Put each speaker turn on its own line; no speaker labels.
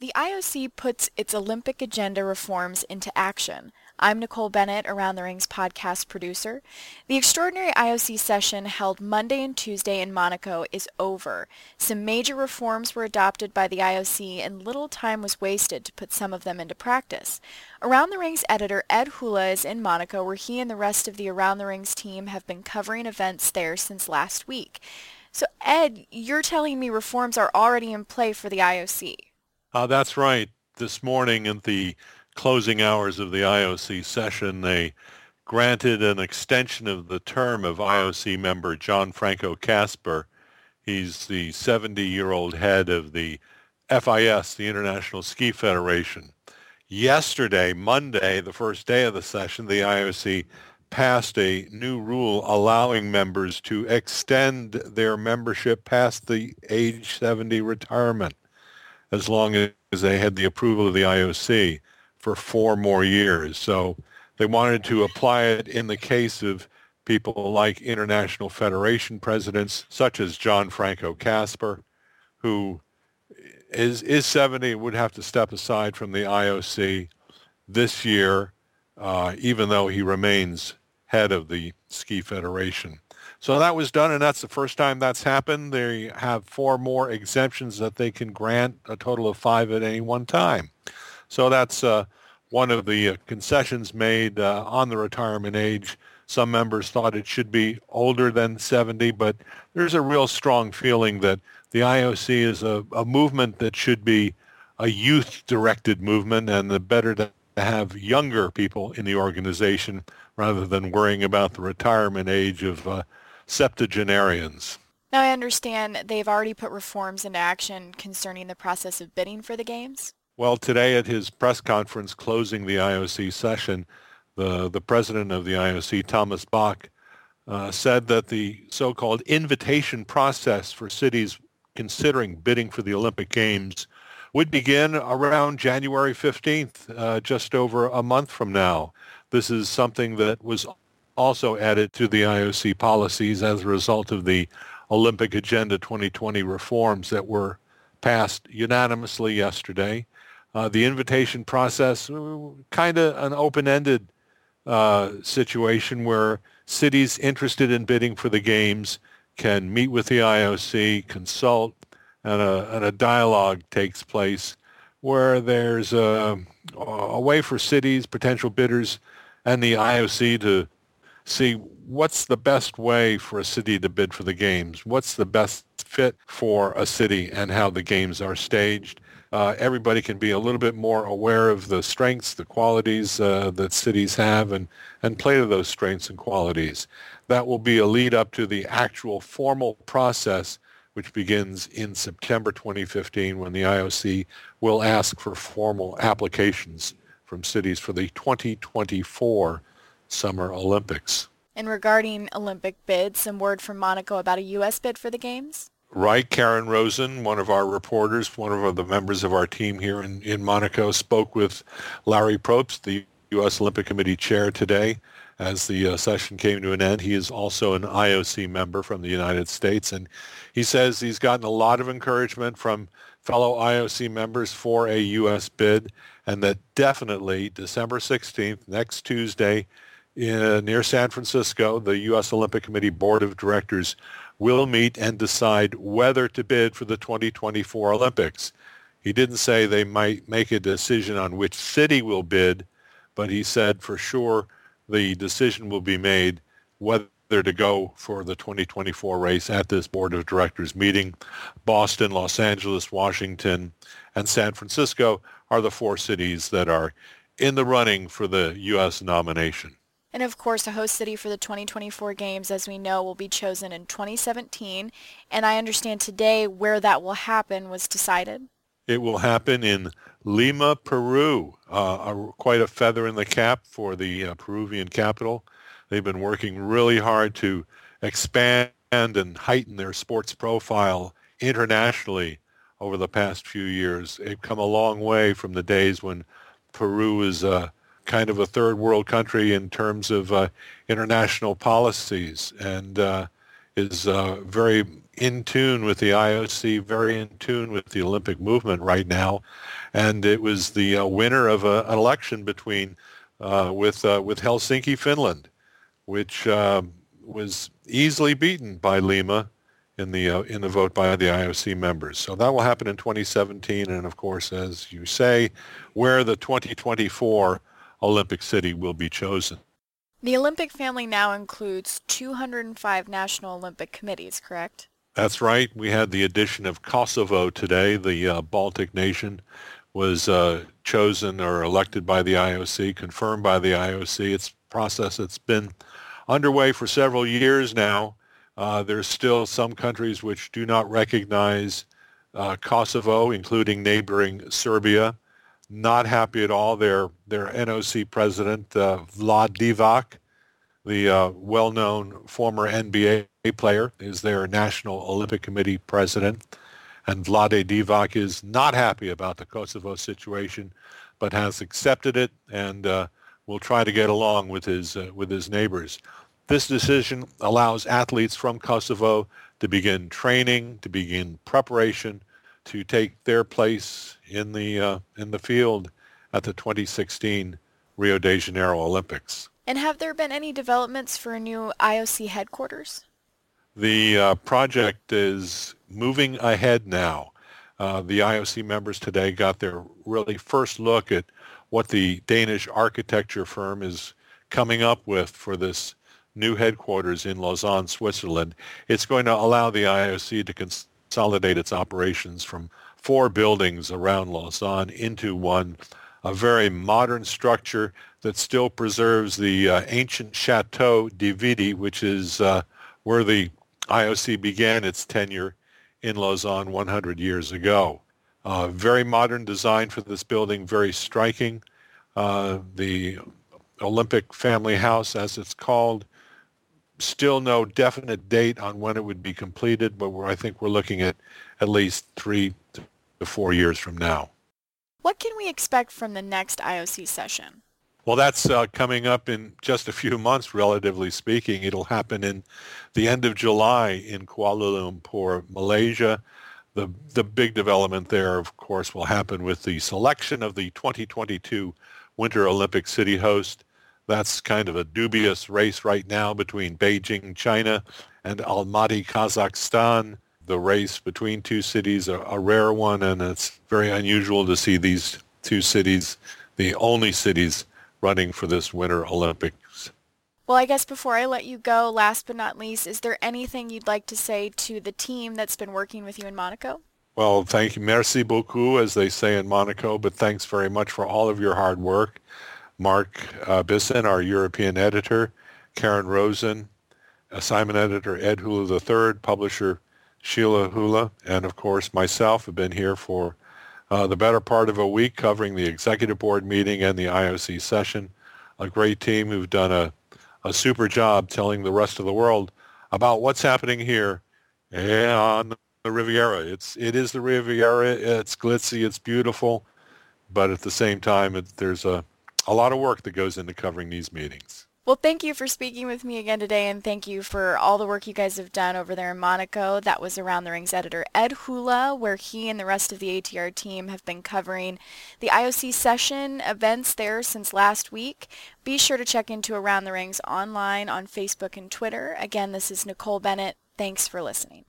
The IOC puts its Olympic agenda reforms into action. I'm Nicole Bennett, Around the Rings podcast producer. The extraordinary IOC session held Monday and Tuesday in Monaco is over. Some major reforms were adopted by the IOC and little time was wasted to put some of them into practice. Around the Rings editor Ed Hula is in Monaco where he and the rest of the Around the Rings team have been covering events there since last week. So Ed, you're telling me reforms are already in play for the IOC.
Uh, that's right. This morning at the closing hours of the IOC session, they granted an extension of the term of IOC member Gian-Franco Kasper. He's the 70-year-old head of the FIS, the International Ski Federation. Yesterday, Monday, the first day of the session, the IOC passed a new rule allowing members to extend their membership past the age 70 retirement as long as they had the approval of the IOC for four more years. So they wanted to apply it in the case of people like International Federation presidents, such as Gian-Franco Kasper, who is, is 70, would have to step aside from the IOC this year, uh, even though he remains head of the Ski Federation. So that was done, and that's the first time that's happened. They have four more exemptions that they can grant, a total of five at any one time. So that's uh, one of the uh, concessions made uh, on the retirement age. Some members thought it should be older than 70, but there's a real strong feeling that the IOC is a, a movement that should be a youth-directed movement, and the better to have younger people in the organization rather than worrying about the retirement age of uh, septuagenarians.
Now I understand they've already put reforms into action concerning the process of bidding for the games.
Well, today at his press conference closing the IOC session, the, the president of the IOC, Thomas Bach, uh, said that the so-called invitation process for cities considering bidding for the Olympic Games would begin around January 15th, uh, just over a month from now. This is something that was also added to the IOC policies as a result of the Olympic Agenda 2020 reforms that were passed unanimously yesterday. Uh, the invitation process, uh, kind of an open-ended uh, situation where cities interested in bidding for the games can meet with the IOC, consult, and a, and a dialogue takes place where there's a, a way for cities, potential bidders, and the IOC to see what's the best way for a city to bid for the games, what's the best fit for a city and how the games are staged. Uh, everybody can be a little bit more aware of the strengths, the qualities uh, that cities have, and, and play to those strengths and qualities. That will be a lead up to the actual formal process, which begins in September 2015 when the IOC will ask for formal applications from cities for the 2024 Summer Olympics.
And regarding Olympic bids, some word from Monaco about a U.S. bid for the Games?
Right. Karen Rosen, one of our reporters, one of the members of our team here in, in Monaco, spoke with Larry Probst, the U.S. Olympic Committee chair today as the uh, session came to an end. He is also an IOC member from the United States, and he says he's gotten a lot of encouragement from fellow IOC members for a U.S. bid, and that definitely December 16th, next Tuesday, in, near San Francisco, the U.S. Olympic Committee Board of Directors will meet and decide whether to bid for the 2024 Olympics. He didn't say they might make a decision on which city will bid, but he said for sure the decision will be made whether to go for the 2024 race at this board of directors meeting. Boston, Los Angeles, Washington, and San Francisco are the four cities that are in the running for the U.S. nomination.
And of course, a host city for the 2024 games, as we know, will be chosen in 2017. And I understand today where that will happen was decided.
It will happen in Lima, Peru. Uh, quite a feather in the cap for the uh, Peruvian capital. They've been working really hard to expand and heighten their sports profile internationally over the past few years. They've come a long way from the days when Peru was uh, kind of a third world country in terms of uh, international policies and uh, is uh, very in tune with the IOC, very in tune with the Olympic movement right now. and it was the uh, winner of a, an election between uh, with with Helsinki, Finland, which was easily beaten by Lima in the uh, in the vote by the IOC members. So that will happen in 2017, and of course, as you say, where the 2024 Olympic city will be chosen.
The Olympic family now includes 205 national Olympic committees, correct?
That's right. We had the addition of Kosovo today. The uh, Baltic nation was uh, chosen or elected by the IOC, confirmed by the IOC. It's a process that's been underway for several years now. Uh, there's still some countries which do not recognize uh, Kosovo, including neighboring Serbia. Not happy at all. Their their NOC president uh, Vlade Divac, the uh, well-known former NBA player, is their National Olympic Committee president. And Vlade Divac is not happy about the Kosovo situation, but has accepted it and uh, will try to get along with his uh, with his neighbors. This decision allows athletes from Kosovo to begin training, to begin preparation, to take their place in the uh, in the field at the 2016 Rio de Janeiro Olympics.
And have there been any developments for a new IOC headquarters?
The uh, project is moving ahead now. Uh, the IOC members today got their really first look at what the Danish architecture firm is coming up with for this new headquarters in Lausanne, Switzerland. It's going to allow the IOC to consolidate its operations from four buildings around Lausanne into one, a very modern structure that still preserves the uh, ancient Chateau de Vidy, which is uh, where the IOC began its tenure in Lausanne 100 years ago. Uh, very modern design for this building, very striking. Uh, the Olympic Family House, as it's called, still no definite date on when it would be completed, but I think we're looking at at least three to four years from now.
What can we expect from the next IOC session?
Well, that's uh, coming up in just a few months, relatively speaking. It'll happen in the end of July in Kuala Lumpur, Malaysia. The, the big development there, of course, will happen with the selection of the 2022 Winter Olympic city host. That's kind of a dubious race right now between Beijing, China, and Almaty, Kazakhstan. The race between two cities, a, a rare one, and it's very unusual to see these two cities, the only cities running for this Winter Olympics.
Well, I guess before I let you go, last but not least, is there anything you'd like to say to the team that's been working with you in Monaco?
Well, thank you. Merci beaucoup, as they say in Monaco, but thanks very much for all of your hard work. Mark uh, Bisson, our European editor, Karen Rosen, assignment editor Ed Hula III, publisher Sheila Hula, and of course myself have been here for uh, the better part of a week covering the executive board meeting and the IOC session. A great team who've done a, a super job telling the rest of the world about what's happening here on the Riviera. It's it is the Riviera. It's glitzy. It's beautiful, but at the same time, it, there's a a lot of work that goes into covering these meetings.
Well, thank you for speaking with me again today, and thank you for all the work you guys have done over there in Monaco. That was Around the Rings editor Ed Hula, where he and the rest of the ATR team have been covering the IOC session events there since last week. Be sure to check into Around the Rings online on Facebook and Twitter. Again, this is Nicole Bennett. Thanks for listening.